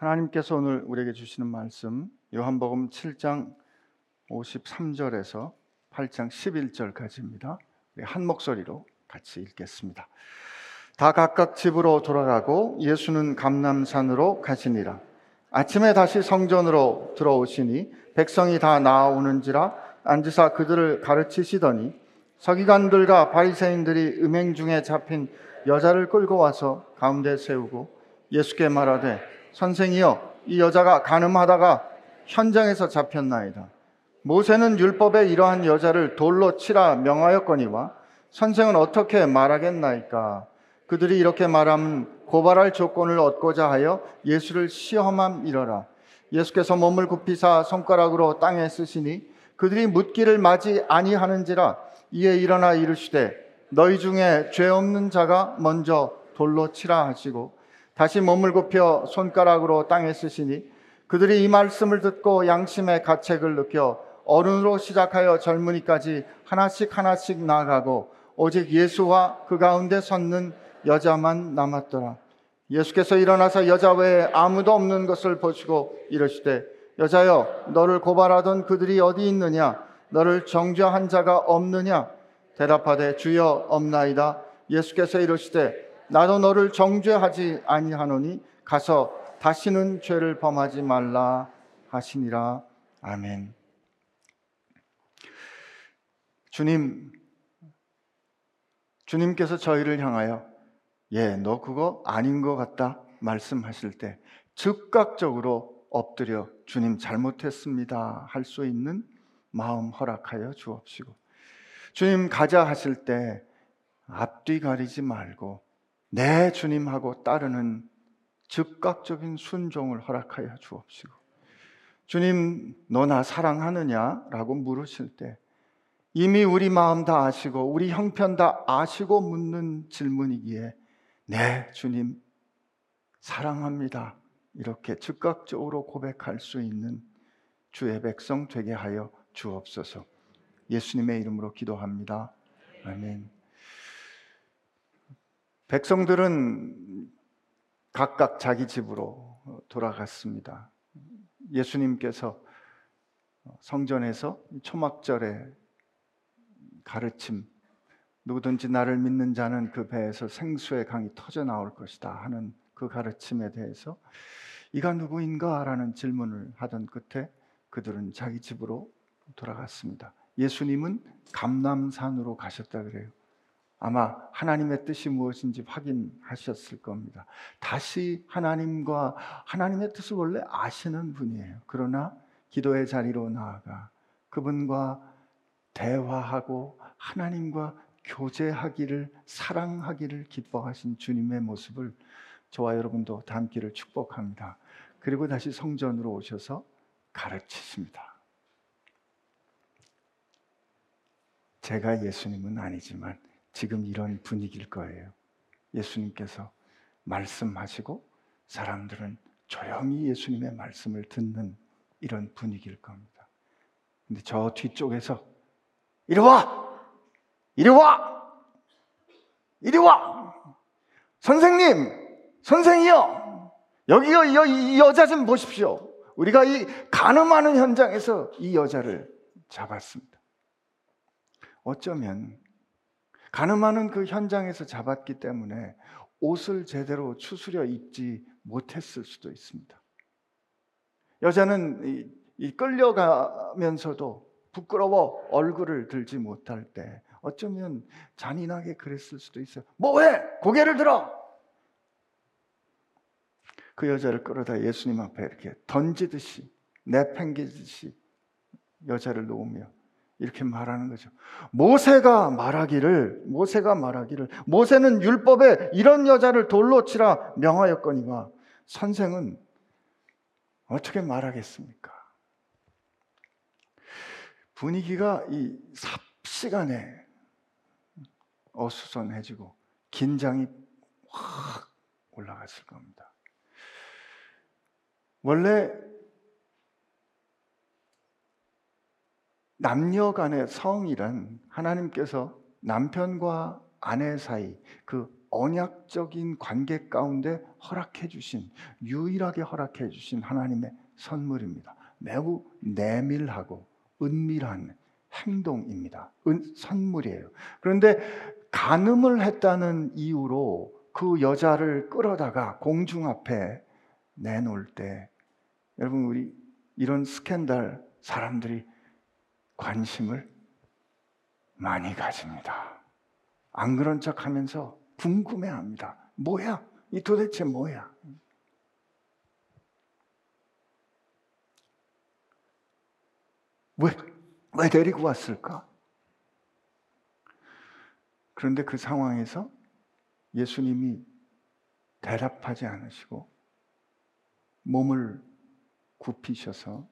하나님께서 오늘 우리에게 주시는 말씀 요한복음 7장 53절에서 8장 11절까지입니다. 한 목소리로 같이 읽겠습니다. 다 각각 집으로 돌아가고 예수는 감남산으로 가시니라. 아침에 다시 성전으로 들어오시니 백성이 다 나아오는지라 앉으사 그들을 가르치시더니 서기관들과 바리새인들이 음행 중에 잡힌 여자를 끌고 와서 가운데 세우고 예수께 말하되 선생이여 이 여자가 가늠하다가 현장에서 잡혔나이다. 모세는 율법에 이러한 여자를 돌로 치라 명하였거니와 선생은 어떻게 말하겠나이까? 그들이 이렇게 말하면 고발할 조건을 얻고자 하여 예수를 시험함이러라. 예수께서 몸을 굽히사 손가락으로 땅에 쓰시니 그들이 묻기를 맞이 아니하는지라 이에 일어나 이르시되 너희 중에 죄 없는 자가 먼저 돌로 치라 하시고 다시 몸을 굽혀 손가락으로 땅에 쓰시니 그들이 이 말씀을 듣고 양심의 가책을 느껴 어른으로 시작하여 젊은이까지 하나씩 하나씩 나아가고 오직 예수와 그 가운데 섰는 여자만 남았더라. 예수께서 일어나서 여자 외에 아무도 없는 것을 보시고 이르시되 여자여 너를 고발하던 그들이 어디 있느냐? 너를 정죄한 자가 없느냐? 대답하되 주여 없나이다. 예수께서 이르시되 나도 너를 정죄하지 아니하노니 가서 다시는 죄를 범하지 말라 하시니라. 아멘. 주님, 주님께서 저희를 향하여 예, 너 그거 아닌 것 같다 말씀하실 때 즉각적으로 엎드려 주님 잘못했습니다 할 수 있는 마음 허락하여 주옵시고 주님 가자 하실 때 앞뒤 가리지 말고 내 주님하고 따르는 즉각적인 순종을 허락하여 주옵시고 주님 너 나 사랑하느냐? 라고 물으실 때 이미 우리 마음 다 아시고 우리 형편 다 아시고 묻는 질문이기에 네 주님 사랑합니다. 이렇게 즉각적으로 고백할 수 있는 주의 백성 되게 하여 주옵소서. 예수님의 이름으로 기도합니다. 아멘 백성들은 각각 자기 집으로 돌아갔습니다. 예수님께서 성전에서 초막절에 가르침, 누구든지 나를 믿는 자는 그 배에서 생수의 강이 터져 나올 것이다 하는 그 가르침에 대해서 이가 누구인가? 라는 질문을 하던 끝에 그들은 자기 집으로 돌아갔습니다. 예수님은 감남산으로 가셨다 그래요. 아마 하나님의 뜻이 무엇인지 확인하셨을 겁니다. 다시 하나님과 하나님의 뜻을 원래 아시는 분이에요. 그러나 기도의 자리로 나아가 그분과 대화하고 하나님과 교제하기를 사랑하기를 기뻐하신 주님의 모습을 저와 여러분도 담기를 축복합니다. 그리고 다시 성전으로 오셔서 가르치십니다. 제가 예수님은 아니지만 지금 이런 분위기일 거예요. 예수님께서 말씀하시고 사람들은 조용히 예수님의 말씀을 듣는 이런 분위기일 겁니다. 근데 저 뒤쪽에서 이리 와! 이리 와! 이리 와! 선생님! 선생이요! 여기요, 이 여자 좀 보십시오. 우리가 이 가늠하는 현장에서 이 여자를 잡았습니다. 어쩌면 가늠하는 그 현장에서 잡았기 때문에 옷을 제대로 추스려 입지 못했을 수도 있습니다. 여자는 이, 이 끌려가면서도 부끄러워 얼굴을 들지 못할 때 어쩌면 잔인하게 그랬을 수도 있어요. 뭐해? 고개를 들어! 그 여자를 끌어다 예수님 앞에 이렇게 던지듯이 내팽개듯이 여자를 놓으며 이렇게 말하는 거죠. 모세가 말하기를 모세가 말하기를 모세는 율법에 이런 여자를 돌로 치라 명하였거니와 선생은 어떻게 말하겠습니까? 분위기가 이 삽시간에 어수선해지고 긴장이 확 올라갔을 겁니다. 원래 남녀 간의 성이란 하나님께서 남편과 아내 사이 그 언약적인 관계 가운데 허락해 주신 유일하게 허락해 주신 하나님의 선물입니다. 매우 내밀하고 은밀한 행동입니다. 은, 선물이에요. 그런데 간음을 했다는 이유로 그 여자를 끌어다가 공중 앞에 내놓을 때 여러분 우리 이런 스캔들 사람들이 관심을 많이 가집니다. 안 그런 척 하면서 궁금해 합니다. 뭐야? 이 도대체 뭐야? 왜, 왜 데리고 왔을까? 그런데 그 상황에서 예수님이 대답하지 않으시고 몸을 굽히셔서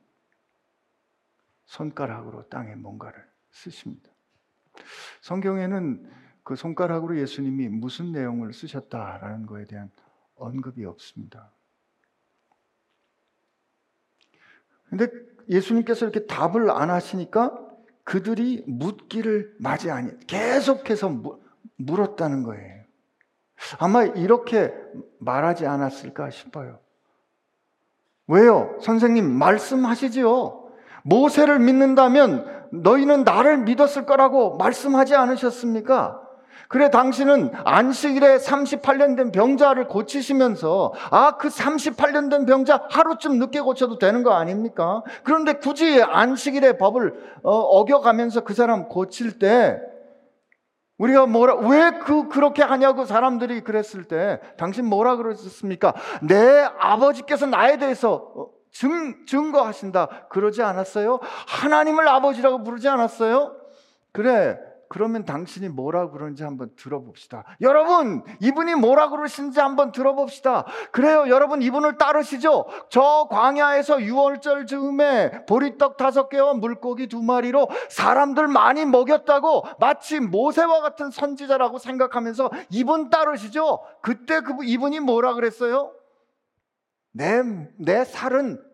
손가락으로 땅에 뭔가를 쓰십니다. 성경에는 그 손가락으로 예수님이 무슨 내용을 쓰셨다라는 것에 대한 언급이 없습니다. 근데 예수님께서 이렇게 답을 안 하시니까 그들이 묻기를 맞이하니 계속해서 물었다는 거예요. 아마 이렇게 말하지 않았을까 싶어요. 왜요? 선생님, 말씀하시지요. 모세를 믿는다면 너희는 나를 믿었을 거라고 말씀하지 않으셨습니까? 그래, 당신은 안식일에 38년 된 병자를 고치시면서, 아, 그 38년 된 병자 하루쯤 늦게 고쳐도 되는 거 아닙니까? 그런데 굳이 안식일의 법을 어, 겨가면서그 사람 고칠 때, 우리가 뭐라, 왜 그, 그렇게 하냐고 사람들이 그랬을 때, 당신 뭐라 그러셨습니까? 내 아버지께서 나에 대해서 어, 증, 증거하신다. 그러지 않았어요? 하나님을 아버지라고 부르지 않았어요? 그래. 그러면 당신이 뭐라 그러는지 한번 들어봅시다. 여러분, 이분이 뭐라 그러시는지 한번 들어봅시다. 그래요, 여러분, 이분을 따르시죠? 저 광야에서 6월절 즈음에 보리떡 다섯 개와 물고기 두 마리로 사람들 많이 먹였다고 마치 모세와 같은 선지자라고 생각하면서 이분 따르시죠? 그때 그 이분이 뭐라 그랬어요? 내, 내 살은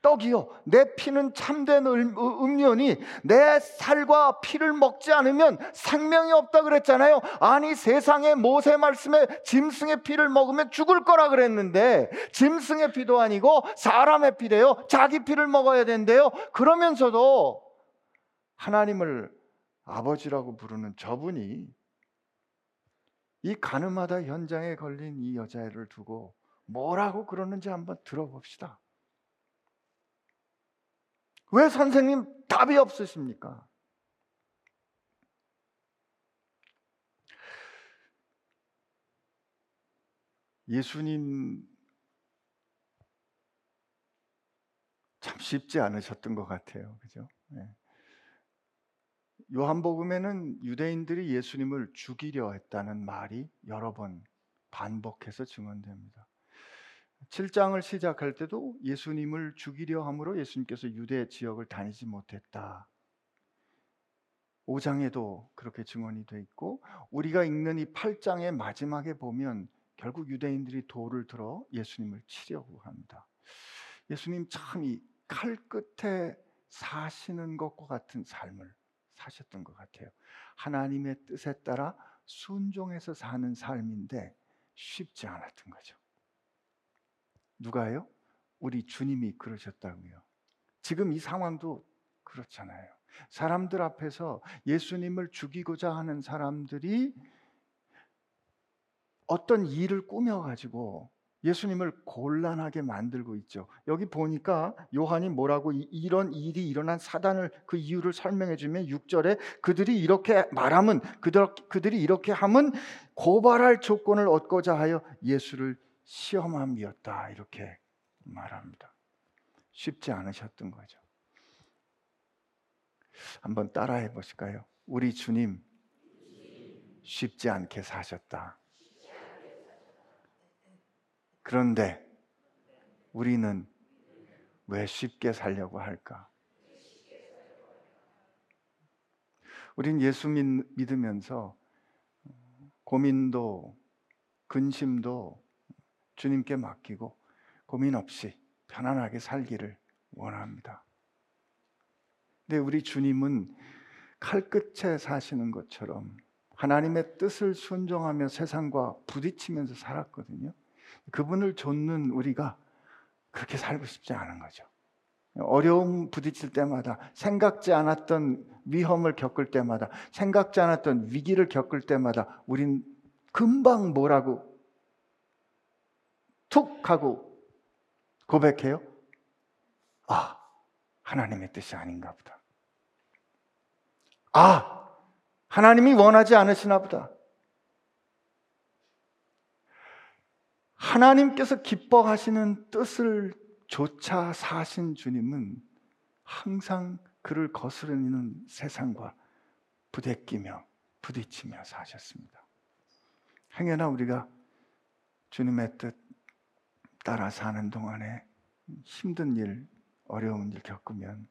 떡이요. 내 피는 참된 음료니 내 살과 피를 먹지 않으면 생명이 없다 그랬잖아요. 아니 세상에 모세 말씀에 짐승의 피를 먹으면 죽을 거라 그랬는데 짐승의 피도 아니고 사람의 피래요. 자기 피를 먹어야 된대요. 그러면서도 하나님을 아버지라고 부르는 저분이 이 가늠하다 현장에 걸린 이 여자애를 두고 뭐라고 그러는지 한번 들어봅시다. 왜 선생님 답이 없으십니까? 예수님 참 쉽지 않으셨던 것 같아요. 그죠? 네. 요한복음에는 유대인들이 예수님을 죽이려 했다는 말이 여러 번 반복해서 증언됩니다. 7장을 시작할 때도 예수님을 죽이려 함으로 예수님께서 유대 지역을 다니지 못했다. 5장에도 그렇게 증언이 돼 있고 우리가 읽는 이 8장의 마지막에 보면 결국 유대인들이 돌을 들어 예수님을 치려고 합니다. 예수님 참 이 칼 끝에 사시는 것과 같은 삶을 사셨던 것 같아요. 하나님의 뜻에 따라 순종해서 사는 삶인데 쉽지 않았던 거죠. 누가요? 우리 주님이 그러셨다고요. 지금 이 상황도 그렇잖아요. 사람들 앞에서 예수님을 죽이고자 하는 사람들이 어떤 일을 꾸며가지고 예수님을 곤란하게 만들고 있죠. 여기 보니까 요한이 뭐라고 이런 일이 일어난 사단을 그 이유를 설명해 주면 6절에 그들이 이렇게 말하면 그들, 그들이 이렇게 하면 고발할 조건을 얻고자 하여 예수를 시험함이었다 이렇게 말합니다. 쉽지 않으셨던 거죠. 한번 따라해 보실까요? 우리 주님 쉽지 않게 사셨다. 그런데 우리는 왜 쉽게 살려고 할까? 우린 예수 믿으면서 고민도 근심도 주님께 맡기고 고민 없이 편안하게 살기를 원합니다. 근데 우리 주님은 칼끝에 사시는 것처럼 하나님의 뜻을 순종하며 세상과 부딪히면서 살았거든요. 그분을 좇는 우리가 그렇게 살고 싶지 않은 거죠. 어려움 부딪힐 때마다 생각지 않았던 위험을 겪을 때마다 생각지 않았던 위기를 겪을 때마다 우린 금방 뭐라고 툭 하고 고백해요? 아, 하나님의 뜻이 아닌가 보다. 아, 하나님이 원하지 않으시나 보다. 하나님께서 기뻐하시는 뜻을 조차 사신 주님은 항상 그를 거스르는 세상과 부대끼며 부딪히며 사셨습니다. 행여나 우리가 주님의 뜻 따라 사는 동안에 힘든 일, 어려운 일 겪으면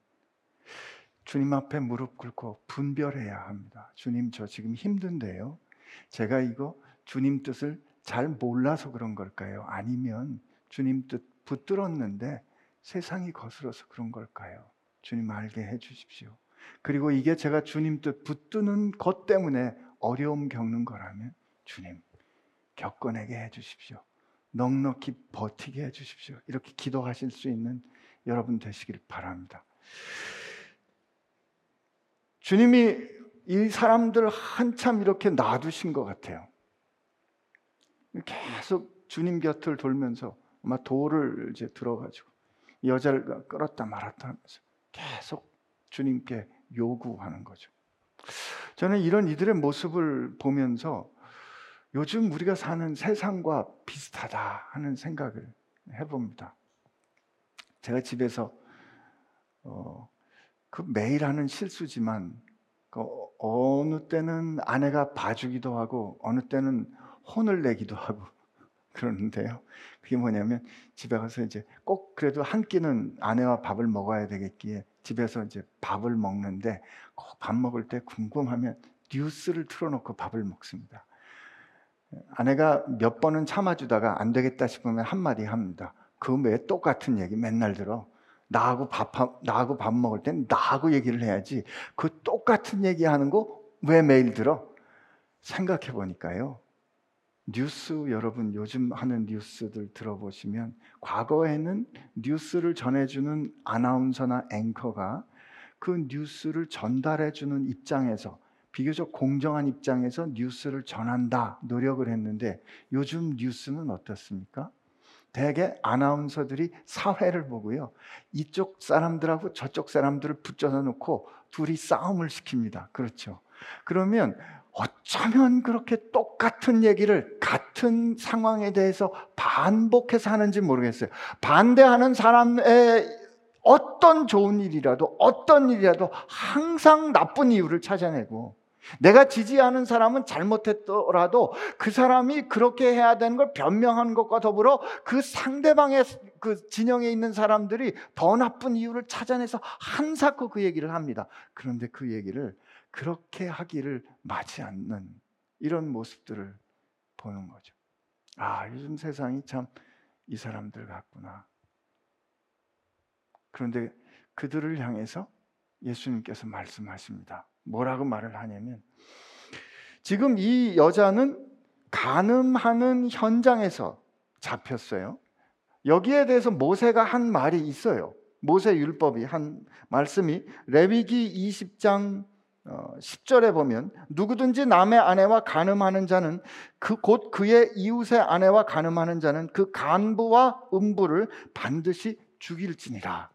주님 앞에 무릎 꿇고 분별해야 합니다. 주님, 저 지금 힘든데요. 제가 이거 주님 뜻을 잘 몰라서 그런 걸까요? 아니면 주님 뜻 붙들었는데 세상이 거슬러서 그런 걸까요? 주님 알게 해 주십시오. 그리고 이게 제가 주님 뜻 붙드는 것 때문에 어려움 겪는 거라면 주님 겪어내게 해 주십시오. 넉넉히 버티게 해 주십시오. 이렇게 기도하실 수 있는 여러분 되시길 바랍니다. 주님이 이 사람들 한참 이렇게 놔두신 것 같아요. 계속 주님 곁을 돌면서 아마 돌을 이제 들어가지고 여자를 끌었다 말았다 하면서 계속 주님께 요구하는 거죠. 저는 이런 이들의 모습을 보면서 요즘 우리가 사는 세상과 비슷하다 하는 생각을 해봅니다. 제가 집에서 어, 그 매일 하는 실수지만 그 어느 때는 아내가 봐주기도 하고 어느 때는 혼을 내기도 하고 그러는데요. 그게 뭐냐면 집에 가서 이제 꼭 그래도 한 끼는 아내와 밥을 먹어야 되겠기에 집에서 이제 밥을 먹는데 꼭 밥 먹을 때 궁금하면 뉴스를 틀어놓고 밥을 먹습니다. 아내가 몇 번은 참아주다가 안 되겠다 싶으면 한마디 합니다. 그 왜 똑같은 얘기 맨날 들어? 나하고 밥, 나하고 밥 먹을 땐 나하고 얘기를 해야지. 그 똑같은 얘기 하는 거 왜 매일 들어? 생각해 보니까요. 뉴스 여러분 요즘 하는 뉴스들 들어보시면 과거에는 뉴스를 전해주는 아나운서나 앵커가 그 뉴스를 전달해주는 입장에서 비교적 공정한 입장에서 뉴스를 전한다 노력을 했는데 요즘 뉴스는 어떻습니까? 대개 아나운서들이 사회를 보고요. 이쪽 사람들하고 저쪽 사람들을 붙여서 놓고 둘이 싸움을 시킵니다. 그렇죠. 그러면 어쩌면 그렇게 똑같은 얘기를 같은 상황에 대해서 반복해서 하는지 모르겠어요. 반대하는 사람의 어떤 좋은 일이라도 어떤 일이라도 항상 나쁜 이유를 찾아내고 내가 지지하는 사람은 잘못했더라도 그 사람이 그렇게 해야 되는 걸 변명하는 것과 더불어 그 상대방의 그 진영에 있는 사람들이 더 나쁜 이유를 찾아내서 한사코 그 얘기를 합니다. 그런데 그 얘기를 그렇게 하기를 마치 않는 이런 모습들을 보는 거죠. 아, 요즘 세상이 참 이 사람들 같구나. 그런데 그들을 향해서 예수님께서 말씀하십니다. 뭐라고 말을 하냐면 지금 이 여자는 가늠하는 현장에서 잡혔어요. 여기에 대해서 모세가 한 말이 있어요. 모세 율법이 한 말씀이 레위기 20장 10절에 어, 보면 누구든지 남의 아내와 간음하는 자는 그 곧 그의 이웃의 아내와 간음하는 자는 그 간부와 음부를 반드시 죽일지니라.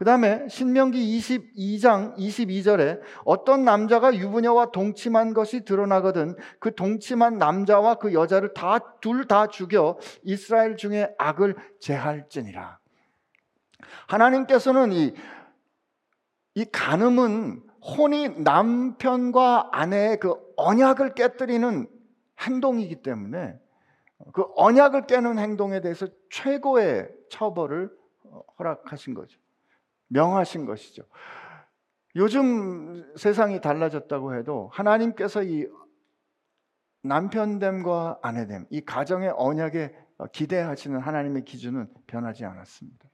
그 다음에 신명기 22장 22절에 어떤 남자가 유부녀와 동침한 것이 드러나거든 그 동침한 남자와 그 여자를 다 둘 다 죽여 이스라엘 중에 악을 제할지니라. 하나님께서는 이, 이 간음은 혼이 남편과 아내의 그 언약을 깨뜨리는 행동이기 때문에 그 언약을 깨는 행동에 대해서 최고의 처벌을 허락하신 거죠. 명하신 것이죠. 요즘 세상이 달라졌다고 해도 하나님께서 이 남편됨과 아내됨, 이 가정의 언약에 기대하시는 하나님의 기준은 변하지 않았습니다.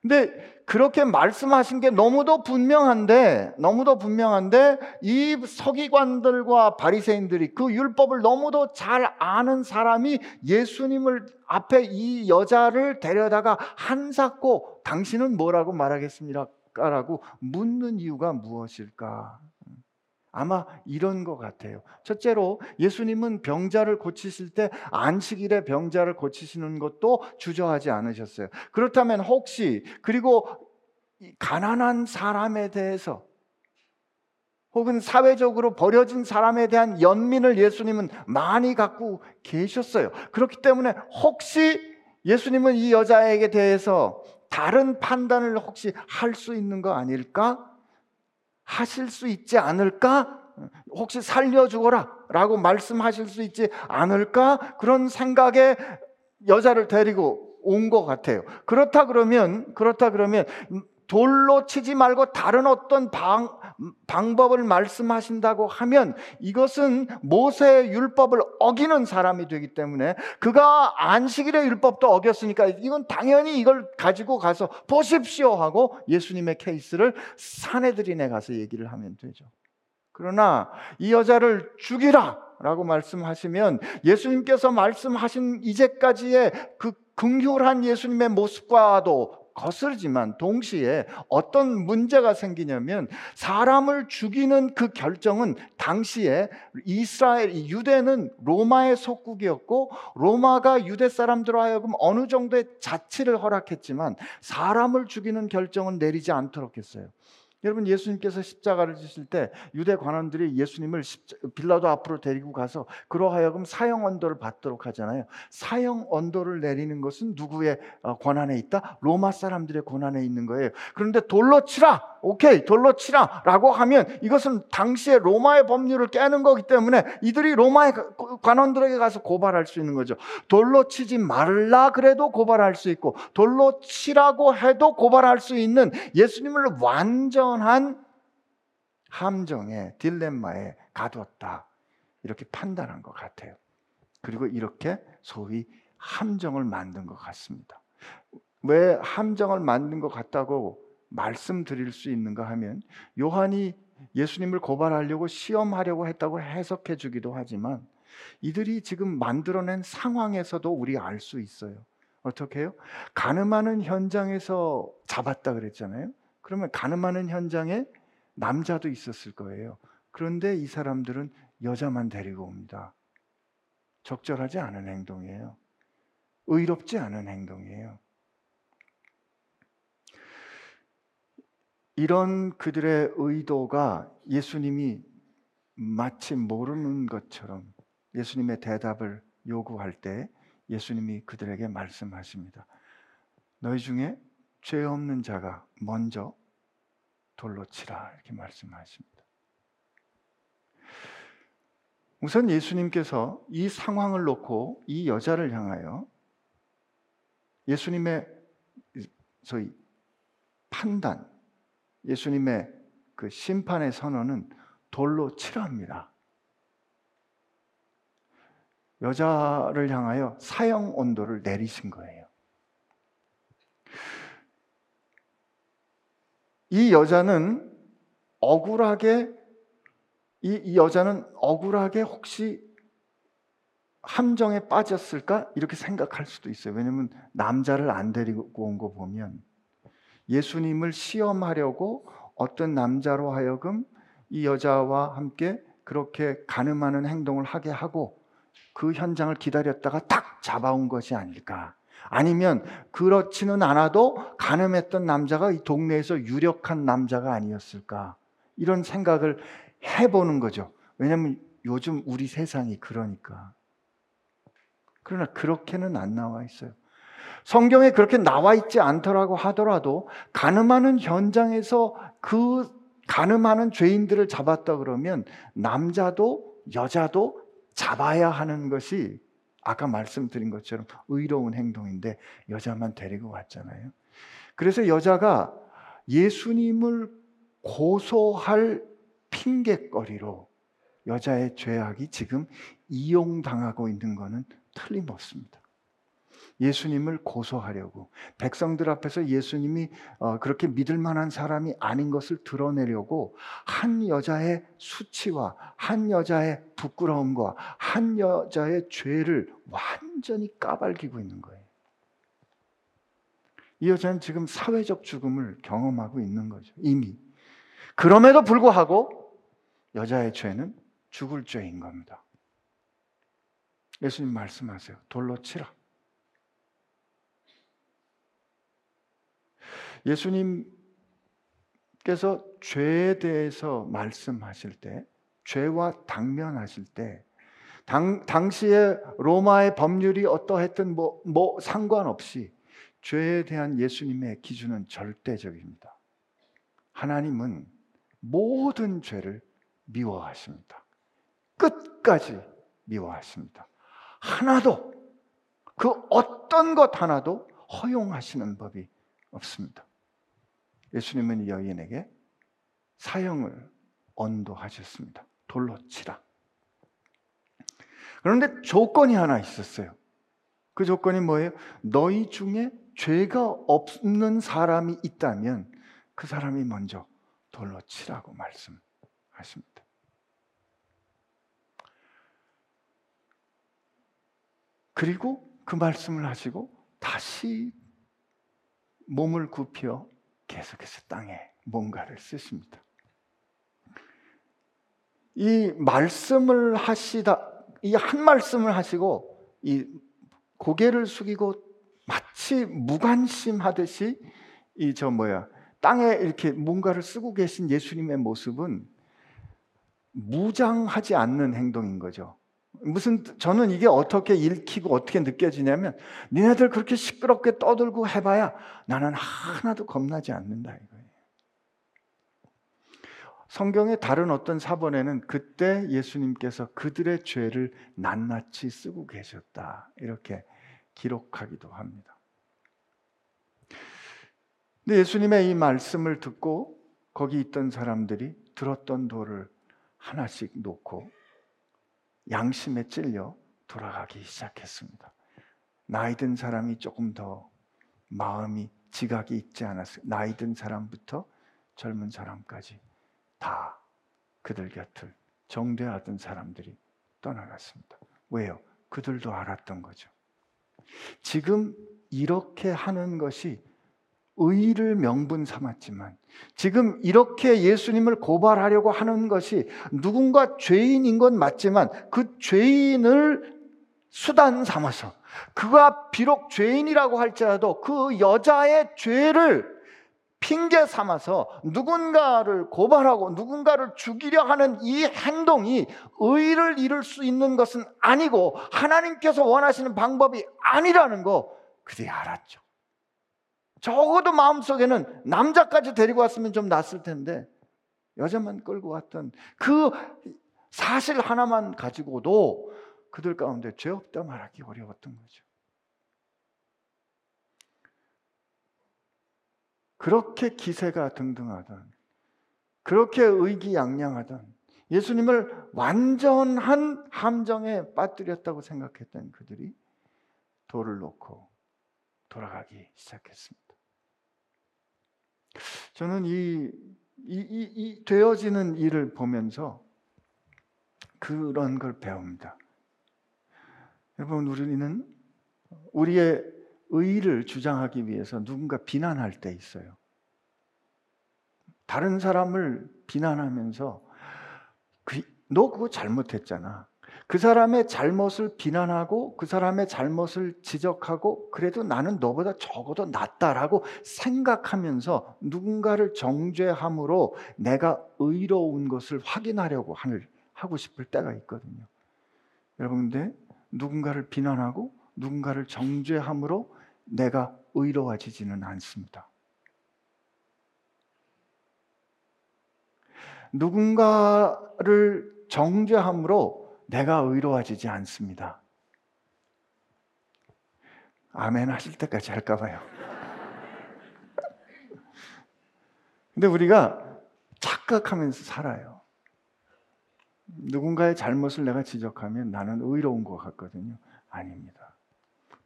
근데 그렇게 말씀하신 게 너무도 분명한데 너무도 분명한데 이 서기관들과 바리새인들이 그 율법을 너무도 잘 아는 사람이 예수님을 앞에 이 여자를 데려다가 한사코 당신은 뭐라고 말하겠습니까라고 묻는 이유가 무엇일까? 아마 이런 것 같아요. 첫째로 예수님은 병자를 고치실 때 안식일에 병자를 고치시는 것도 주저하지 않으셨어요. 그렇다면 혹시 그리고 가난한 사람에 대해서 혹은 사회적으로 버려진 사람에 대한 연민을 예수님은 많이 갖고 계셨어요. 그렇기 때문에 혹시 예수님은 이 여자에게 대해서 다른 판단을 혹시 할 수 있는 거 아닐까? 하실 수 있지 않을까? 혹시 살려주거라 라고 말씀하실 수 있지 않을까? 그런 생각에 여자를 데리고 온 것 같아요. 그렇다 그러면, 그렇다 그러면 돌로 치지 말고 다른 어떤 방, 방법을 말씀하신다고 하면 이것은 모세의 율법을 어기는 사람이 되기 때문에 그가 안식일의 율법도 어겼으니까 이건 당연히 이걸 가지고 가서 보십시오 하고 예수님의 케이스를 사내들인에 가서 얘기를 하면 되죠. 그러나 이 여자를 죽이라 라고 말씀하시면 예수님께서 말씀하신 이제까지의 그 긍휼한 예수님의 모습과도 거스르지만 동시에 어떤 문제가 생기냐면 사람을 죽이는 그 결정은 당시에 이스라엘 유대는 로마의 속국이었고 로마가 유대 사람들로 하여금 어느 정도의 자치를 허락했지만 사람을 죽이는 결정은 내리지 않도록 했어요. 여러분 예수님께서 십자가를 지실 때 유대 관원들이 예수님을 빌라도 앞으로 데리고 가서 그러하여금 사형 언도를 받도록 하잖아요. 사형 언도를 내리는 것은 누구의 어, 권한에 있다? 로마 사람들의 권한에 있는 거예요. 그런데 돌로 치라. 오케이, 돌로 치라라고 하면 이것은 당시에 로마의 법률을 깨는 거기 때문에 이들이 로마의 관원들에게 가서 고발할 수 있는 거죠. 돌로 치지 말라 그래도 고발할 수 있고 돌로 치라고 해도 고발할 수 있는 예수님을 완전 한 함정에 딜레마에 가두었다. 이렇게 판단한 것 같아요. 그리고 이렇게 소위 함정을 만든 것 같습니다. 왜 함정을 만든 것 같다고 말씀드릴 수 있는가 하면 요한이 예수님을 고발하려고 시험하려고 했다고 해석해 주기도 하지만 이들이 지금 만들어낸 상황에서도 우리 알 수 있어요. 어떻게 해요? 가늠하는 현장에서 잡았다 그랬잖아요. 그러면 가늠하는 현장에 남자도 있었을 거예요. 그런데 이 사람들은 여자만 데리고 옵니다. 적절하지 않은 행동이에요. 의롭지 않은 행동이에요. 이런 그들의 의도가 예수님이 마치 모르는 것처럼 예수님의 대답을 요구할 때 예수님이 그들에게 말씀하십니다. 너희 중에 죄 없는 자가 먼저 돌로 치라 이렇게 말씀하십니다. 우선 예수님께서 이 상황을 놓고 이 여자를 향하여 예수님의 소위 판단, 예수님의 그 심판의 선언은 돌로 치라합니다. 여자를 향하여 사형 온도를 내리신 거예요. 이 여자는 억울하게 이, 이 여자는 억울하게 혹시 함정에 빠졌을까 이렇게 생각할 수도 있어요. 왜냐하면 남자를 안 데리고 온 거 보면 예수님을 시험하려고 어떤 남자로 하여금 이 여자와 함께 그렇게 가늠하는 행동을 하게 하고 그 현장을 기다렸다가 딱 잡아온 것이 아닐까. 아니면 그렇지는 않아도 가늠했던 남자가 이 동네에서 유력한 남자가 아니었을까. 이런 생각을 해보는 거죠. 왜냐하면 요즘 우리 세상이 그러니까. 그러나 그렇게는 안 나와 있어요. 성경에 그렇게 나와 있지 않더라고 하더라도 가늠하는 현장에서 그 가늠하는 죄인들을 잡았다 그러면 남자도 여자도 잡아야 하는 것이 아까 말씀드린 것처럼 의로운 행동인데 여자만 데리고 왔잖아요. 그래서 여자가 예수님을 고소할 핑계거리로 여자의 죄악이 지금 이용당하고 있는 것은 틀림없습니다. 예수님을 고소하려고 백성들 앞에서 예수님이 어, 그렇게 믿을 만한 사람이 아닌 것을 드러내려고 한 여자의 수치와 한 여자의 부끄러움과 한 여자의 죄를 완전히 까발기고 있는 거예요. 이 여자는 지금 사회적 죽음을 경험하고 있는 거죠. 이미. 그럼에도 불구하고 여자의 죄는 죽을 죄인 겁니다. 예수님 말씀하세요. 돌로 치라. 예수님께서 죄에 대해서 말씀하실 때, 죄와 당면하실 때, 당, 당시에 로마의 법률이 어떠했든 뭐, 뭐 상관없이 죄에 대한 예수님의 기준은 절대적입니다. 하나님은 모든 죄를 미워하십니다. 끝까지 미워하십니다. 하나도 그 어떤 것 하나도 허용하시는 법이 없습니다. 예수님은 이 여인에게 사형을 언도하셨습니다. 돌로 치라. 그런데 조건이 하나 있었어요. 그 조건이 뭐예요? 너희 중에 죄가 없는 사람이 있다면 그 사람이 먼저 돌로 치라고 말씀하십니다. 그리고 그 말씀을 하시고 다시 몸을 굽혀 계속해서 땅에 뭔가를 쓰십니다. 이 말씀을 하시다, 이 한 말씀을 하시고 이 고개를 숙이고 마치 무관심하듯이 이 저 뭐야 땅에 이렇게 뭔가를 쓰고 계신 예수님의 모습은 무장하지 않는 행동인 거죠. 무슨 저는 이게 어떻게 읽히고 어떻게 느껴지냐면 니네들 그렇게 시끄럽게 떠들고 해봐야 나는 하나도 겁나지 않는다 이거예요. 성경의 다른 어떤 사본에는 그때 예수님께서 그들의 죄를 낱낱이 쓰고 계셨다 이렇게 기록하기도 합니다. 근데 예수님의 이 말씀을 듣고 거기 있던 사람들이 들었던 돌을 하나씩 놓고 양심에 찔려 돌아가기 시작했습니다. 나이 든 사람이 조금 더 마음이 지각이 있지 않았어요. 나이 든 사람부터 젊은 사람까지 다 그들 곁을 정죄하던 사람들이 떠나갔습니다. 왜요? 그들도 알았던 거죠. 지금 이렇게 하는 것이 의를 명분 삼았지만 지금 이렇게 예수님을 고발하려고 하는 것이 누군가 죄인인 건 맞지만 그 죄인을 수단 삼아서 그가 비록 죄인이라고 할지라도 그 여자의 죄를 핑계 삼아서 누군가를 고발하고 누군가를 죽이려 하는 이 행동이 의를 이룰 수 있는 것은 아니고 하나님께서 원하시는 방법이 아니라는 거 그들이 알았죠. 적어도 마음속에는 남자까지 데리고 왔으면 좀 낫을 텐데 여자만 끌고 왔던 그 사실 하나만 가지고도 그들 가운데 죄 없다 말하기 어려웠던 거죠. 그렇게 기세가 등등하던 그렇게 의기양양하던 예수님을 완전한 함정에 빠뜨렸다고 생각했던 그들이 돌을 놓고 돌아가기 시작했습니다. 저는 이, 이, 이, 이 되어지는 일을 보면서 그런 걸 배웁니다. 여러분, 우리는 우리의 의를 주장하기 위해서 누군가 비난할 때 있어요. 다른 사람을 비난하면서 그, 너 그거 잘못했잖아. 그 사람의 잘못을 비난하고 그 사람의 잘못을 지적하고 그래도 나는 너보다 적어도 낫다라고 생각하면서 누군가를 정죄함으로 내가 의로운 것을 확인하려고 하고 싶을 때가 있거든요. 여러분, 근데 누군가를 비난하고 누군가를 정죄함으로 내가 의로워지지는 않습니다. 누군가를 정죄함으로 내가 의로워지지 않습니다. 아멘 하실 때까지 할까 봐요. 근데 우리가 착각하면서 살아요. 누군가의 잘못을 내가 지적하면 나는 의로운 것 같거든요. 아닙니다.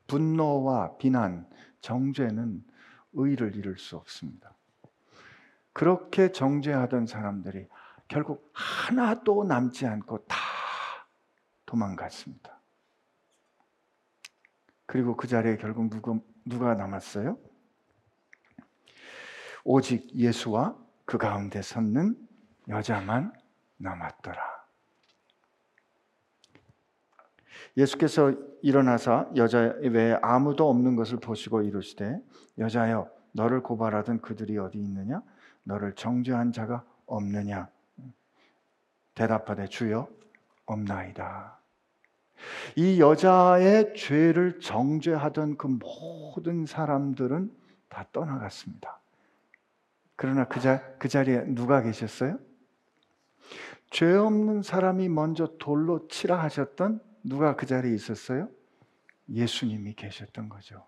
분노와 비난, 정죄는 의를 이룰 수 없습니다. 그렇게 정죄하던 사람들이 결국 하나도 남지 않고 다 도망갔습니다. 그리고 그 자리에 결국 누구, 누가 남았어요? 오직 예수와 그 가운데 섰는 여자만 남았더라. 예수께서 일어나사 여자 외에 아무도 없는 것을 보시고 이르시되 여자여 너를 고발하던 그들이 어디 있느냐 너를 정죄한 자가 없느냐 대답하되 주여 없나이다. 이 여자의 죄를 정죄하던 그 모든 사람들은 다 떠나갔습니다. 그러나 그, 자, 그 자리에 누가 계셨어요? 죄 없는 사람이 먼저 돌로 치라 하셨던 누가 그 자리에 있었어요? 예수님이 계셨던 거죠.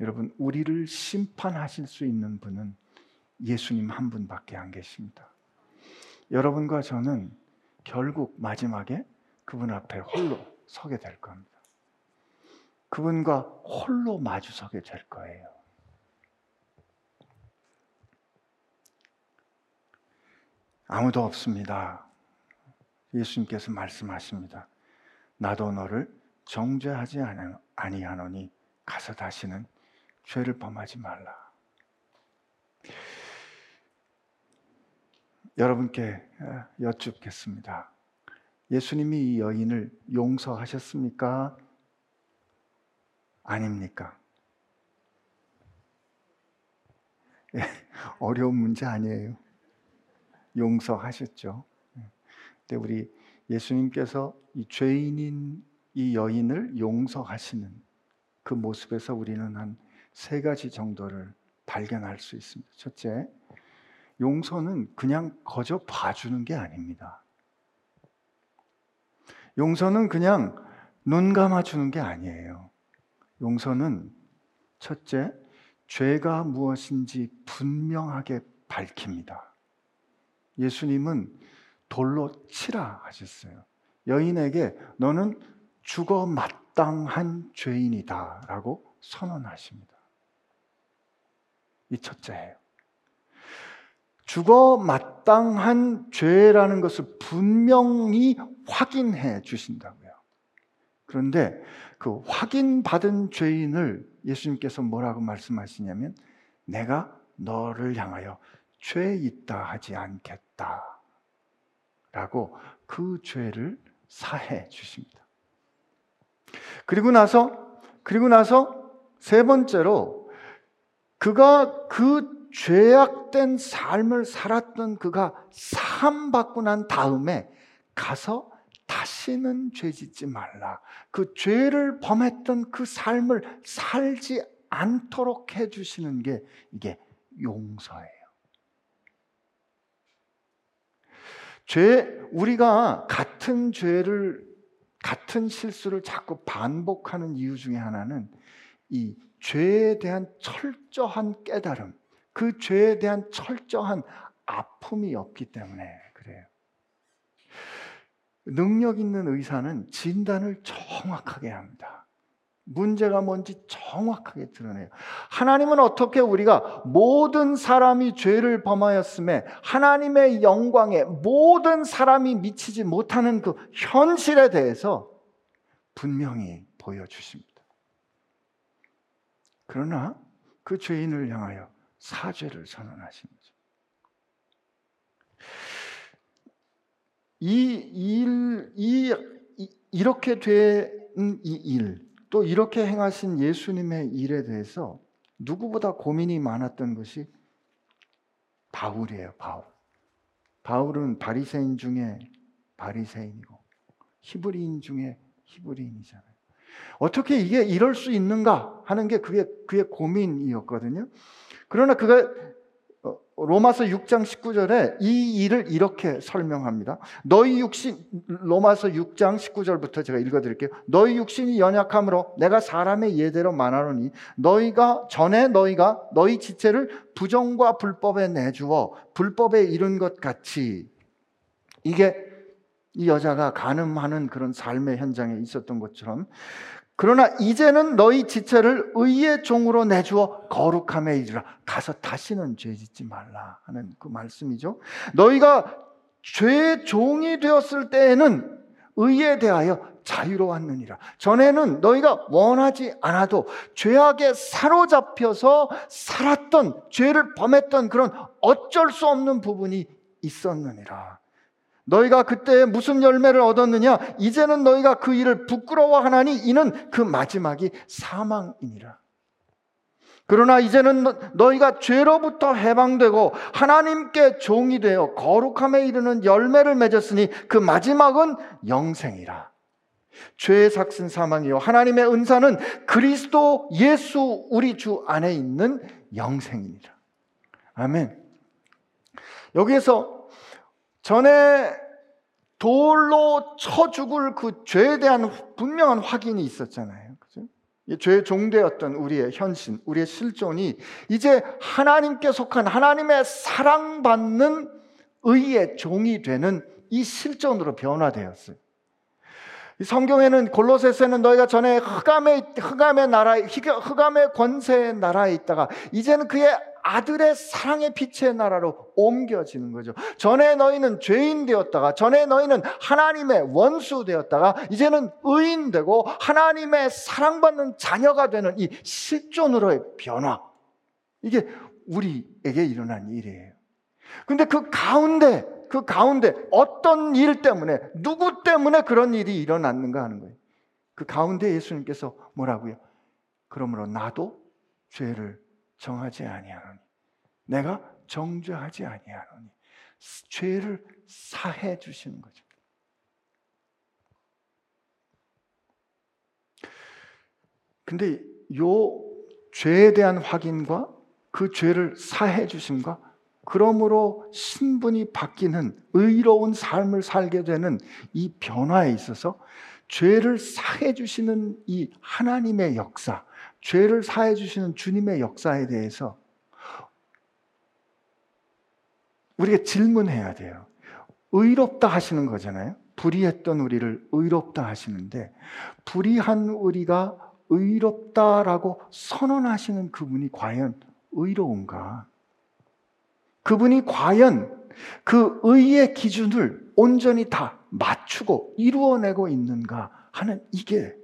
여러분, 우리를 심판하실 수 있는 분은 예수님 한 분밖에 안 계십니다. 여러분과 저는 결국 마지막에 그분 앞에 홀로 서게 될 겁니다. 그분과 홀로 마주서게 될 거예요. 아무도 없습니다. 예수님께서 말씀하십니다. 나도 너를 정죄하지 아니하노니 가서 다시는 죄를 범하지 말라. 여러분께 어, 여쭙겠습니다. 예수님이 이 여인을 용서하셨습니까? 아닙니까? 예, 어려운 문제 아니에요. 용서하셨죠. 근데 우리 예수님께서 이 죄인인 이 여인을 용서하시는 그 모습에서 우리는 한 세 가지 정도를 발견할 수 있습니다. 첫째, 용서는 그냥 거저 봐주는 게 아닙니다. 용서는 그냥 눈 감아주는 게 아니에요. 용서는 첫째, 죄가 무엇인지 분명하게 밝힙니다. 예수님은 돌로 치라 하셨어요. 여인에게 너는 죽어 마땅한 죄인이다 라고 선언하십니다. 이 첫째예요. 죽어 마땅한 죄라는 것을 분명히 확인해 주신다고요. 그런데 그 확인받은 죄인을 예수님께서 뭐라고 말씀하시냐면 내가 너를 향하여 죄 있다 하지 않겠다. 라고 그 죄를 사해 주십니다. 그리고 나서, 그리고 나서 세 번째로 그가 그 죄악된 삶을 살았던 그가 사함받고 난 다음에 가서 다시는 죄 짓지 말라. 그 죄를 범했던 그 삶을 살지 않도록 해주시는 게 이게 용서예요. 죄, 우리가 같은 죄를, 같은 실수를 자꾸 반복하는 이유 중에 하나는 이 죄에 대한 철저한 깨달음, 그 죄에 대한 철저한 아픔이 없기 때문에 그래요. 능력 있는 의사는 진단을 정확하게 합니다. 문제가 뭔지 정확하게 드러내요. 하나님은 어떻게 우리가 모든 사람이 죄를 범하였음에 하나님의 영광에 모든 사람이 미치지 못하는 그 현실에 대해서 분명히 보여주십니다. 그러나 그 죄인을 향하여 사죄를 선언하신 거죠. 이 일, 이, 이렇게 된 이 일, 또 이렇게 행하신 예수님의 일에 대해서 누구보다 고민이 많았던 것이 바울이에요. 바울. 바울은 바리새인 중에 바리새인이고 히브리인 중에 히브리인이잖아요. 어떻게 이게 이럴 수 있는가 하는 게 그게 그의 고민이었거든요. 그러나 그가 로마서 6장 19절에 이 일을 이렇게 설명합니다. 너희 육신 로마서 6장 19절부터 제가 읽어 드릴게요. 너희 육신이 연약함으로 내가 사람의 예대로 말하노니 너희가 전에 너희가 너희 지체를 부정과 불법에 내주어 불법에 이른 것 같이 이게 이 여자가 가늠하는 그런 삶의 현장에 있었던 것처럼 그러나 이제는 너희 지체를 의의 종으로 내주어 거룩함에 이르라. 가서 다시는 죄 짓지 말라 하는 그 말씀이죠. 너희가 죄의 종이 되었을 때에는 의에 대하여 자유로웠느니라. 전에는 너희가 원하지 않아도 죄악에 사로잡혀서 살았던 죄를 범했던 그런 어쩔 수 없는 부분이 있었느니라. 너희가 그때 무슨 열매를 얻었느냐? 이제는 너희가 그 일을 부끄러워하나니 이는 그 마지막이 사망이니라. 그러나 이제는 너희가 죄로부터 해방되고 하나님께 종이 되어 거룩함에 이르는 열매를 맺었으니 그 마지막은 영생이라. 죄의 삭슨 사망이요. 하나님의 은사는 그리스도 예수 우리 주 안에 있는 영생이니라. 아멘. 여기에서 전에 돌로 쳐 죽을 그 죄에 대한 분명한 확인이 있었잖아요. 그죠? 죄 종되었던 우리의 현신, 우리의 실존이 이제 하나님께 속한 하나님의 사랑받는 의의 종이 되는 이 실존으로 변화되었어요. 성경에는 골로새서는 너희가 전에 흑암의 흑암의 나라 흑암의 권세의 나라에 있다가 이제는 그의 아들의 사랑의 빛의 나라로 옮겨지는 거죠. 전에 너희는 죄인 되었다가, 전에 너희는 하나님의 원수 되었다가, 이제는 의인 되고 하나님의 사랑받는 자녀가 되는 이 실존으로의 변화. 이게 우리에게 일어난 일이에요. 근데 그 가운데, 그 가운데 어떤 일 때문에, 누구 때문에 그런 일이 일어났는가 하는 거예요. 그 가운데 예수님께서 뭐라고요? 그러므로 나도 죄를 정하지 아니하노니 내가 정죄하지 아니하노니 죄를 사해 주시는 거죠. 근데 요 죄에 대한 확인과 그 죄를 사해 주심과 그러므로 신분이 바뀌는 의로운 삶을 살게 되는 이 변화에 있어서 죄를 사해 주시는 이 하나님의 역사, 죄를 사해 주시는 주님의 역사에 대해서 우리가 질문해야 돼요. 의롭다 하시는 거잖아요. 불의했던 우리를 의롭다 하시는데 불의한 우리가 의롭다라고 선언하시는 그분이 과연 의로운가? 그분이 과연 그 의의 기준을 온전히 다 맞추고 이루어내고 있는가 하는 이게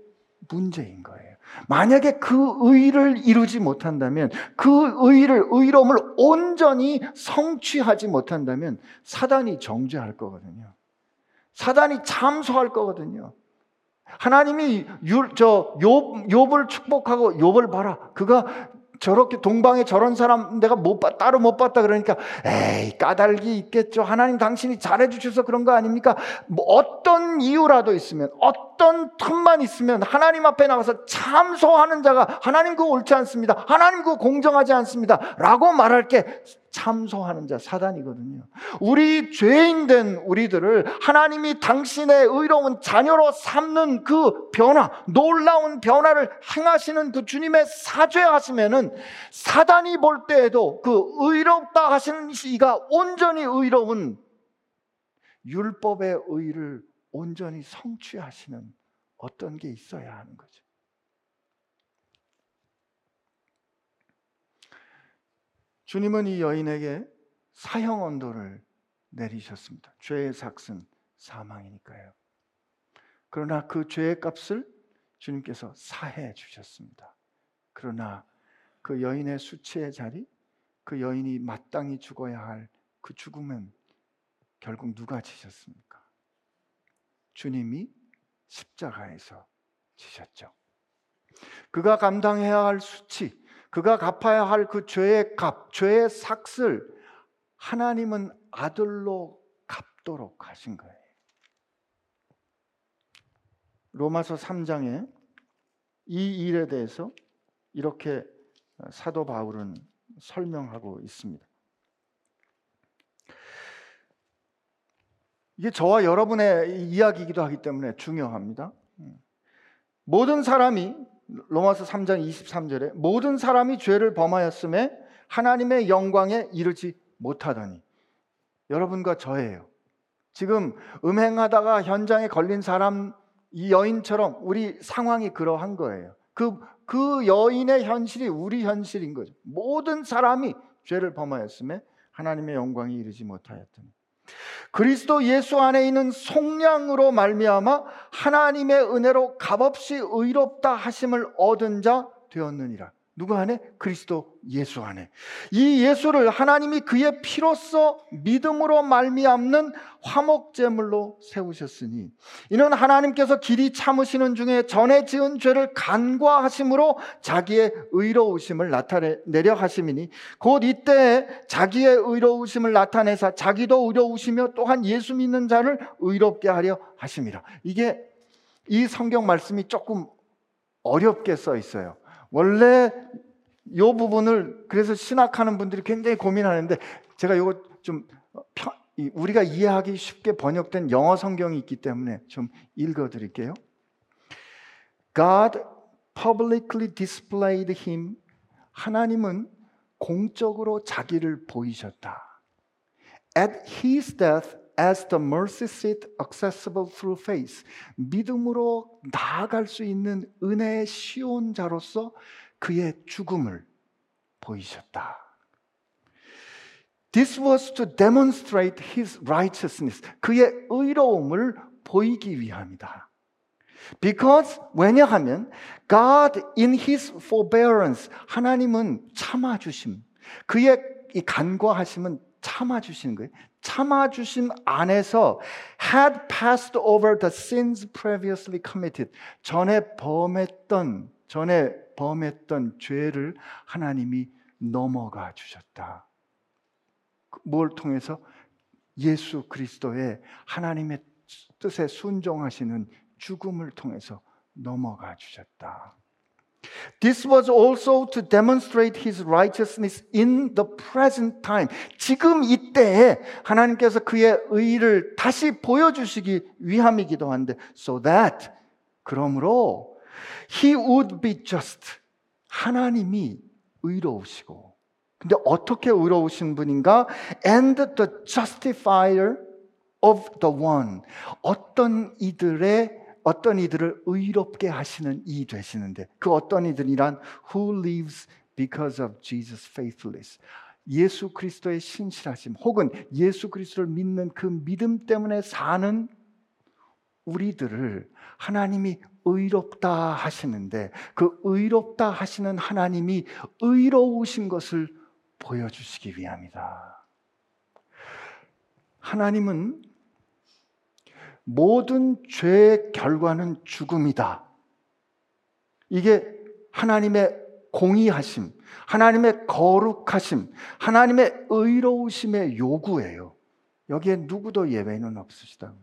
문제인 거예요. 만약에 그 의를 이루지 못한다면, 그 의를, 의로움을 온전히 성취하지 못한다면, 사단이 정죄할 거거든요. 사단이 참소할 거거든요. 하나님이 유, 저, 욥, 욥을 축복하고 욥을 봐라. 그가 저렇게 동방에 저런 사람 내가 못 봤, 따로 못 봤다 그러니까 에이 까닭이 있겠죠. 하나님 당신이 잘해 주셔서 그런 거 아닙니까? 뭐 어떤 이유라도 있으면 어떤 틈만 있으면 하나님 앞에 나가서 참소하는 자가 하나님 그거 옳지 않습니다. 하나님 그거 공정하지 않습니다. 라고 말할 게 참소하는 자 사단이거든요. 우리 죄인 된 우리들을 하나님이 당신의 의로운 자녀로 삼는 그 변화, 놀라운 변화를 행하시는 그 주님의 사죄하시면은 사단이 볼 때에도 그 의롭다 하시는 이가 온전히 의로운 율법의 의를 온전히 성취하시는 어떤 게 있어야 하는 거죠. 주님은 이 여인에게 사형 언도를 내리셨습니다. 죄의 삭은 사망이니까요. 그러나 그 죄의 값을 주님께서 사해 주셨습니다. 그러나 그 여인의 수치의 자리, 그 여인이 마땅히 죽어야 할 그 죽음은 결국 누가 지셨습니까? 주님이 십자가에서 지셨죠. 그가 감당해야 할 수치, 그가 갚아야 할 그 죄의 값, 죄의 삭을 하나님은 아들로 갚도록 하신 거예요. 로마서 3장에 이 일에 대해서 이렇게 사도 바울은 설명하고 있습니다. 이게 저와 여러분의 이야기이기도 하기 때문에 중요합니다. 모든 사람이 로마서 3장 23절에 모든 사람이 죄를 범하였음에 하나님의 영광에 이르지 못하더니 여러분과 저예요. 지금 음행하다가 현장에 걸린 사람 이 여인처럼 우리 상황이 그러한 거예요. 그, 그 여인의 현실이 우리 현실인 거죠. 모든 사람이 죄를 범하였음에 하나님의 영광이 이르지 못하였더니 그리스도 예수 안에 있는 속량으로 말미암아 하나님의 은혜로 값없이 의롭다 하심을 얻은 자 되었느니라. 누구 안에? 그리스도 예수 안에. 이 예수를 하나님이 그의 피로써 믿음으로 말미암는 화목제물로 세우셨으니 이는 하나님께서 길이 참으시는 중에 전에 지은 죄를 간과하심으로 자기의 의로우심을 나타내려 하심이니 곧 이때 자기의 의로우심을 나타내사 자기도 의로우시며 또한 예수 믿는 자를 의롭게 하려 하심이라. 이게 이 성경 말씀이 조금 어렵게 써 있어요. 원래 이 부분을 그래서 신학하는 분들이 굉장히 고민하는데 제가 이거 좀 우리가 이해하기 쉽게 번역된 영어 성경이 있기 때문에 좀 읽어 드릴게요. God publicly displayed him. 하나님은 공적으로 자기를 보이셨다. At his death as the mercy seat accessible through faith. 믿음으로 나아갈 수 있는 은혜의 시온자로서 그의 죽음을 보이셨다. This was to demonstrate his righteousness. 그의 의로움을 보이기 위함이다. Because 왜냐하면 God in his forbearance 하나님은 참아 주심. 그의 이 간과하심은 참아 주시는 거예요. 참아 주신 안에서 had passed over the sins previously committed. 전에 범했던 전에 범했던 죄를 하나님이 넘어가 주셨다. 뭘 통해서 예수 그리스도의 하나님의 뜻에 순종하시는 죽음을 통해서 넘어가 주셨다. This was also to demonstrate his righteousness in the present time. 지금 이때에 하나님께서 그의 의를 다시 보여주시기 위함이기도 한데, so that, 그러므로, he would be just. 하나님이 의로우시고. 근데 어떻게 의로우신 분인가? And the justifier of the one. 어떤 이들의 어떤 이들을 의롭게 하시는 이 되시는데 그 어떤 이들이란 who lives because of Jesus faithfulness. 예수 그리스도의 신실하심 혹은 예수 그리스도를 믿는 그 믿음 때문에 사는 우리들을 하나님이 의롭다 하시는데 그 의롭다 하시는 하나님이 의로우신 것을 보여주시기 위함이다. 하나님은 모든 죄의 결과는 죽음이다. 이게 하나님의 공의하심, 하나님의 거룩하심, 하나님의 의로우심의 요구예요. 여기에 누구도 예외는 없으시다.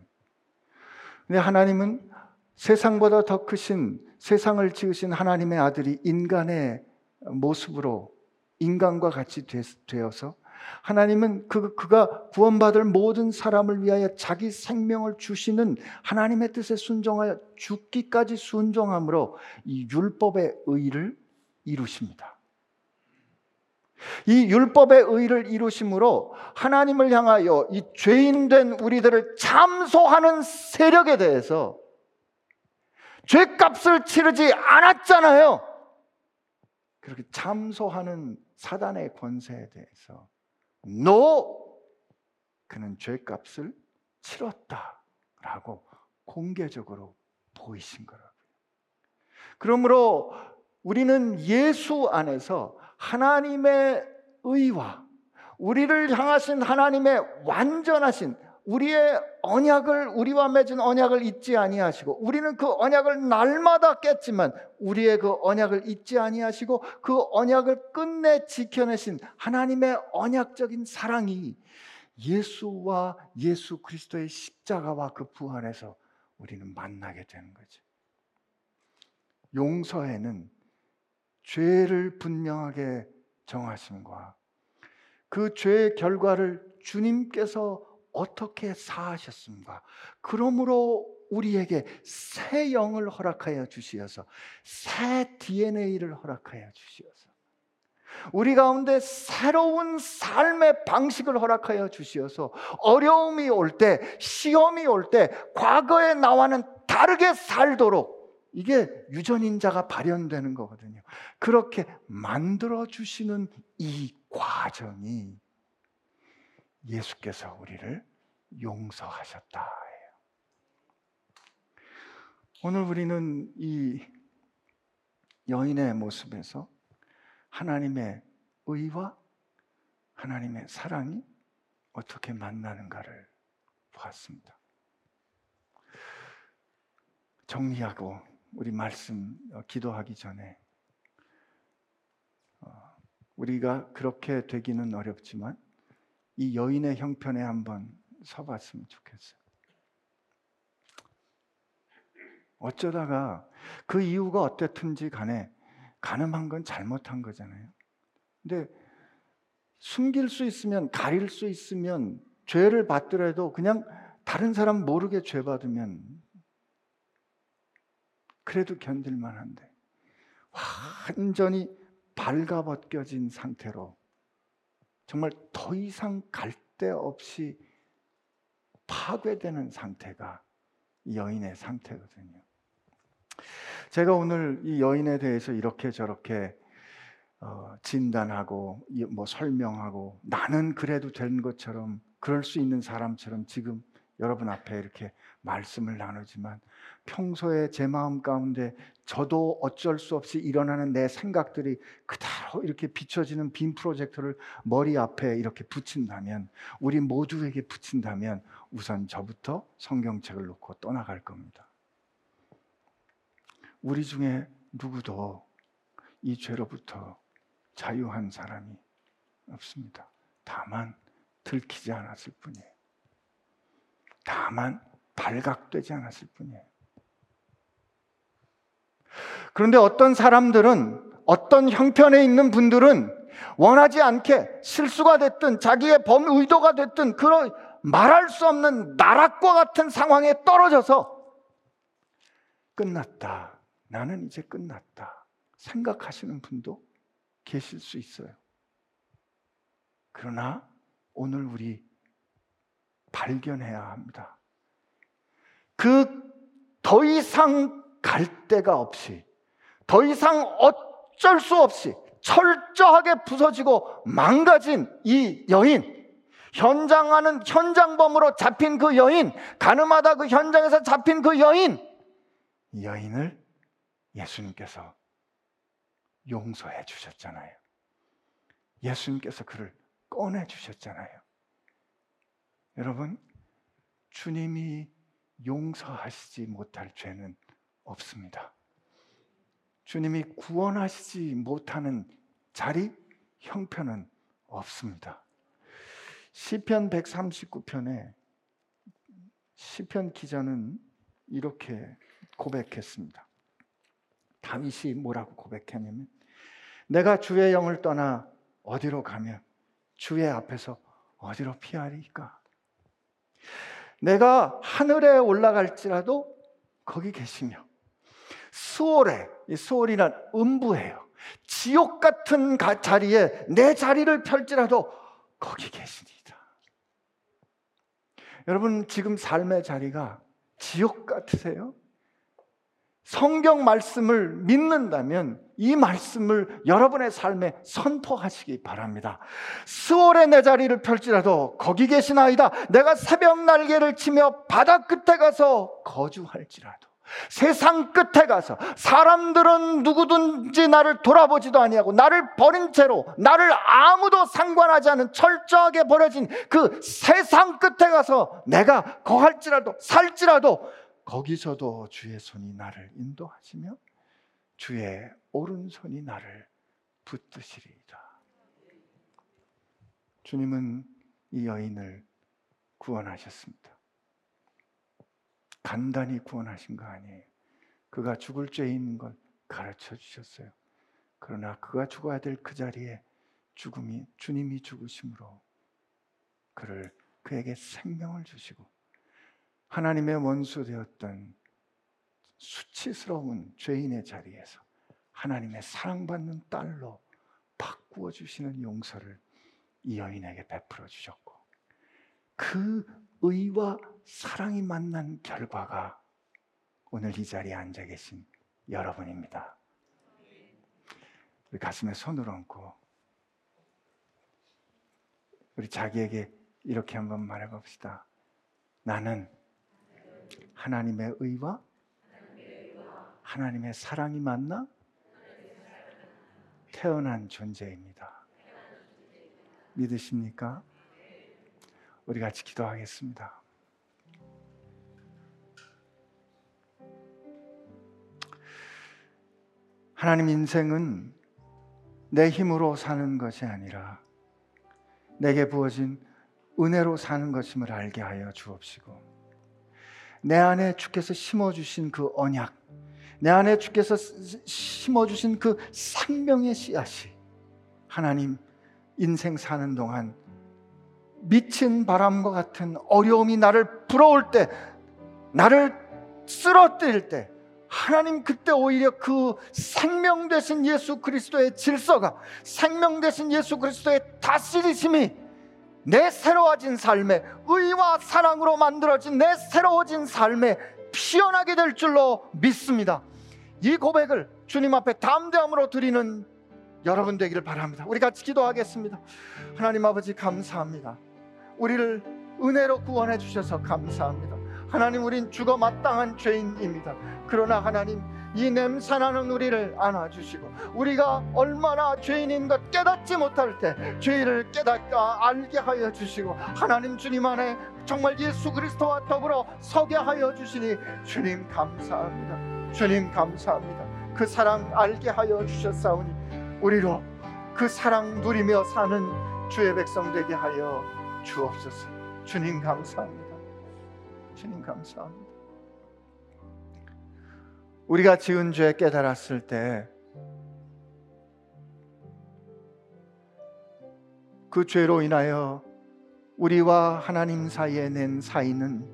근데 하나님은 세상보다 더 크신 세상을 지으신 하나님의 아들이 인간의 모습으로 인간과 같이 되어서 하나님은 그, 그가 구원받을 모든 사람을 위하여 자기 생명을 주시는 하나님의 뜻에 순종하여 죽기까지 순종함으로 이 율법의 의를 이루십니다. 이 율법의 의를 이루심으로 하나님을 향하여 이 죄인된 우리들을 참소하는 세력에 대해서 죄값을 치르지 않았잖아요. 그렇게 참소하는 사단의 권세에 대해서 No! 그는 죄값을 치렀다 라고 공개적으로 보이신 거라고요. 그러므로 우리는 예수 안에서 하나님의 의와 우리를 향하신 하나님의 완전하신 우리의 언약을 우리와 맺은 언약을 잊지 아니하시고 우리는 그 언약을 날마다 깼지만 우리의 그 언약을 잊지 아니하시고 그 언약을 끝내 지켜내신 하나님의 언약적인 사랑이 예수와 예수 그리스도의 십자가와 그 부활에서 우리는 만나게 되는 거죠. 용서에는 죄를 분명하게 정하심과 그 죄의 결과를 주님께서 어떻게 사하셨습니까? 그러므로 우리에게 새 영을 허락하여 주시어서 새 DNA를 허락하여 주시어서 우리 가운데 새로운 삶의 방식을 허락하여 주시어서 어려움이 올 때, 시험이 올 때, 과거의 나와는 다르게 살도록 이게 유전인자가 발현되는 거거든요. 그렇게 만들어 주시는 이 과정이 예수께서 우리를 용서하셨다. 오늘 우리는 이 여인의 모습에서 하나님의 의와 하나님의 사랑이 어떻게 만나는가를 보았습니다. 정리하고 우리 말씀 어, 기도하기 전에 어, 우리가 그렇게 되기는 어렵지만 이 여인의 형편에 한번 서봤으면 좋겠어요. 어쩌다가 그 이유가 어땠든지 간에 가늠한 건 잘못한 거잖아요. 근데 숨길 수 있으면 가릴 수 있으면 죄를 받더라도 그냥 다른 사람 모르게 죄 받으면 그래도 견딜 만한데 완전히 발가벗겨진 상태로 정말 더 이상 갈 데 없이 파괴되는 상태가 여인의 상태거든요. 제가 오늘 이 여인에 대해서 이렇게 저렇게 어, 진단하고 뭐 설명하고 나는 그래도 된 것처럼 그럴 수 있는 사람처럼 지금 여러분 앞에 이렇게 말씀을 나누지만 평소에 제 마음 가운데 저도 어쩔 수 없이 일어나는 내 생각들이 그대로 이렇게 비춰지는 빔 프로젝터를 머리 앞에 이렇게 붙인다면 우리 모두에게 붙인다면 우선 저부터 성경책을 놓고 떠나갈 겁니다. 우리 중에 누구도 이 죄로부터 자유한 사람이 없습니다. 다만 들키지 않았을 뿐이에요. 다만 발각되지 않았을 뿐이에요. 그런데 어떤 사람들은 어떤 형편에 있는 분들은 원하지 않게 실수가 됐든 자기의 범 의도가 됐든 그런 말할 수 없는 나락과 같은 상황에 떨어져서 끝났다. 나는 이제 끝났다. 생각하시는 분도 계실 수 있어요. 그러나 오늘 우리 발견해야 합니다. 그 더 이상 갈 데가 없이, 더 이상 어쩔 수 없이 철저하게 부서지고 망가진 이 여인, 현장하는 현장범으로 잡힌 그 여인, 가늠하다 그 현장에서 잡힌 그 여인, 여인을 예수님께서 용서해 주셨잖아요. 예수님께서 그를 꺼내 주셨잖아요. 여러분, 주님이 용서하시지 못할 죄는 없습니다. 주님이 구원하시지 못하는 자리, 형편은 없습니다. 시편 139편에 시편 기자는 이렇게 고백했습니다. 다윗이 뭐라고 고백했냐면 내가 주의 영을 떠나 어디로 가면 주의 앞에서 어디로 피하리까? 내가 하늘에 올라갈지라도 거기 계시며 수월에 수월이란 음부예요. 지옥 같은 자리에 내 자리를 펼지라도 거기 계십니다. 여러분 지금 삶의 자리가 지옥 같으세요? 성경 말씀을 믿는다면 이 말씀을 여러분의 삶에 선포하시기 바랍니다. 수월의 내 자리를 펼지라도 거기 계시나이다. 내가 새벽 날개를 치며 바다 끝에 가서 거주할지라도 세상 끝에 가서 사람들은 누구든지 나를 돌아보지도 아니하고 나를 버린 채로 나를 아무도 상관하지 않은 철저하게 버려진 그 세상 끝에 가서 내가 거할지라도 살지라도 거기서도 주의 손이 나를 인도하시며 주의 오른손이 나를 붙드시리이다. 주님은 이 여인을 구원하셨습니다. 간단히 구원하신 거 아니에요. 그가 죽을 죄인 걸 가르쳐 주셨어요. 그러나 그가 죽어야 될 그 자리에 죽음이 주님이 죽으심으로 그를 그에게 생명을 주시고 하나님의 원수 되었던 수치스러운 죄인의 자리에서 하나님의 사랑받는 딸로 바꾸어 주시는 용서를 이 여인에게 베풀어 주셨고 그 의와 사랑이 만난 결과가 오늘 이 자리에 앉아 계신 여러분입니다. 우리 가슴에 손을 얹고 우리 자기에게 이렇게 한번 말해 봅시다. 나는 하나님의 의와 하나님의 사랑이 만나 태어난 존재입니다. 믿으십니까? 우리 같이 기도하겠습니다. 하나님 인생은 내 힘으로 사는 것이 아니라 내게 부어진 은혜로 사는 것임을 알게 하여 주옵시고 내 안에 주께서 심어 주신 그 언약 내 안에 주께서 심어 주신 그 생명의 씨앗이 하나님 인생 사는 동안 미친 바람과 같은 어려움이 나를 불어올 때 나를 쓰러뜨릴 때 하나님 그때 오히려 그 생명 되신 예수 그리스도의 질서가 생명 되신 예수 그리스도의 다스리심이 내 새로워진 삶에 의와 사랑으로 만들어진 내 새로워진 삶에 피어나게 될 줄로 믿습니다. 이 고백을 주님 앞에 담대함으로 드리는 여러분 되기를 바랍니다. 우리 같이 기도하겠습니다. 하나님 아버지 감사합니다. 우리를 은혜로 구원해 주셔서 감사합니다. 하나님 우린 죽어 마땅한 죄인입니다. 그러나 하나님 이 냄새나는 우리를 안아주시고 우리가 얼마나 죄인인 것 깨닫지 못할 때 죄를 깨닫까 알게 하여 주시고 하나님 주님 안에 정말 예수 그리스도와 더불어 서게 하여 주시니 주님 감사합니다. 주님 감사합니다. 그 사랑 알게 하여 주셨사오니 우리로 그 사랑 누리며 사는 주의 백성 되게 하여 주옵소서. 주님 감사합니다. 주님 감사합니다. 우리가 지은 죄 깨달았을 때 그 죄로 인하여 우리와 하나님 사이에 낸 사이는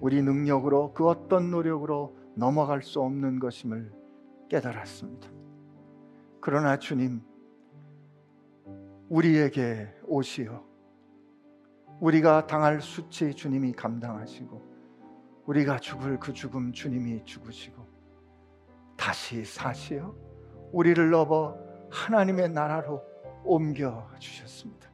우리 능력으로 그 어떤 노력으로 넘어갈 수 없는 것임을 깨달았습니다. 그러나 주님, 우리에게 오시어 우리가 당할 수치 주님이 감당하시고 우리가 죽을 그 죽음 주님이 죽으시고 다시 사시어 우리를 넘어 하나님의 나라로 옮겨 주셨습니다.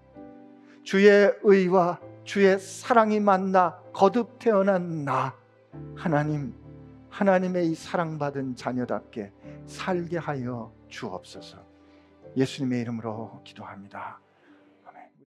주의 의와 주의 사랑이 만나 거듭 태어난 나 하나님 하나님의 이 사랑받은 자녀답게 살게 하여 주옵소서. 예수님의 이름으로 기도합니다.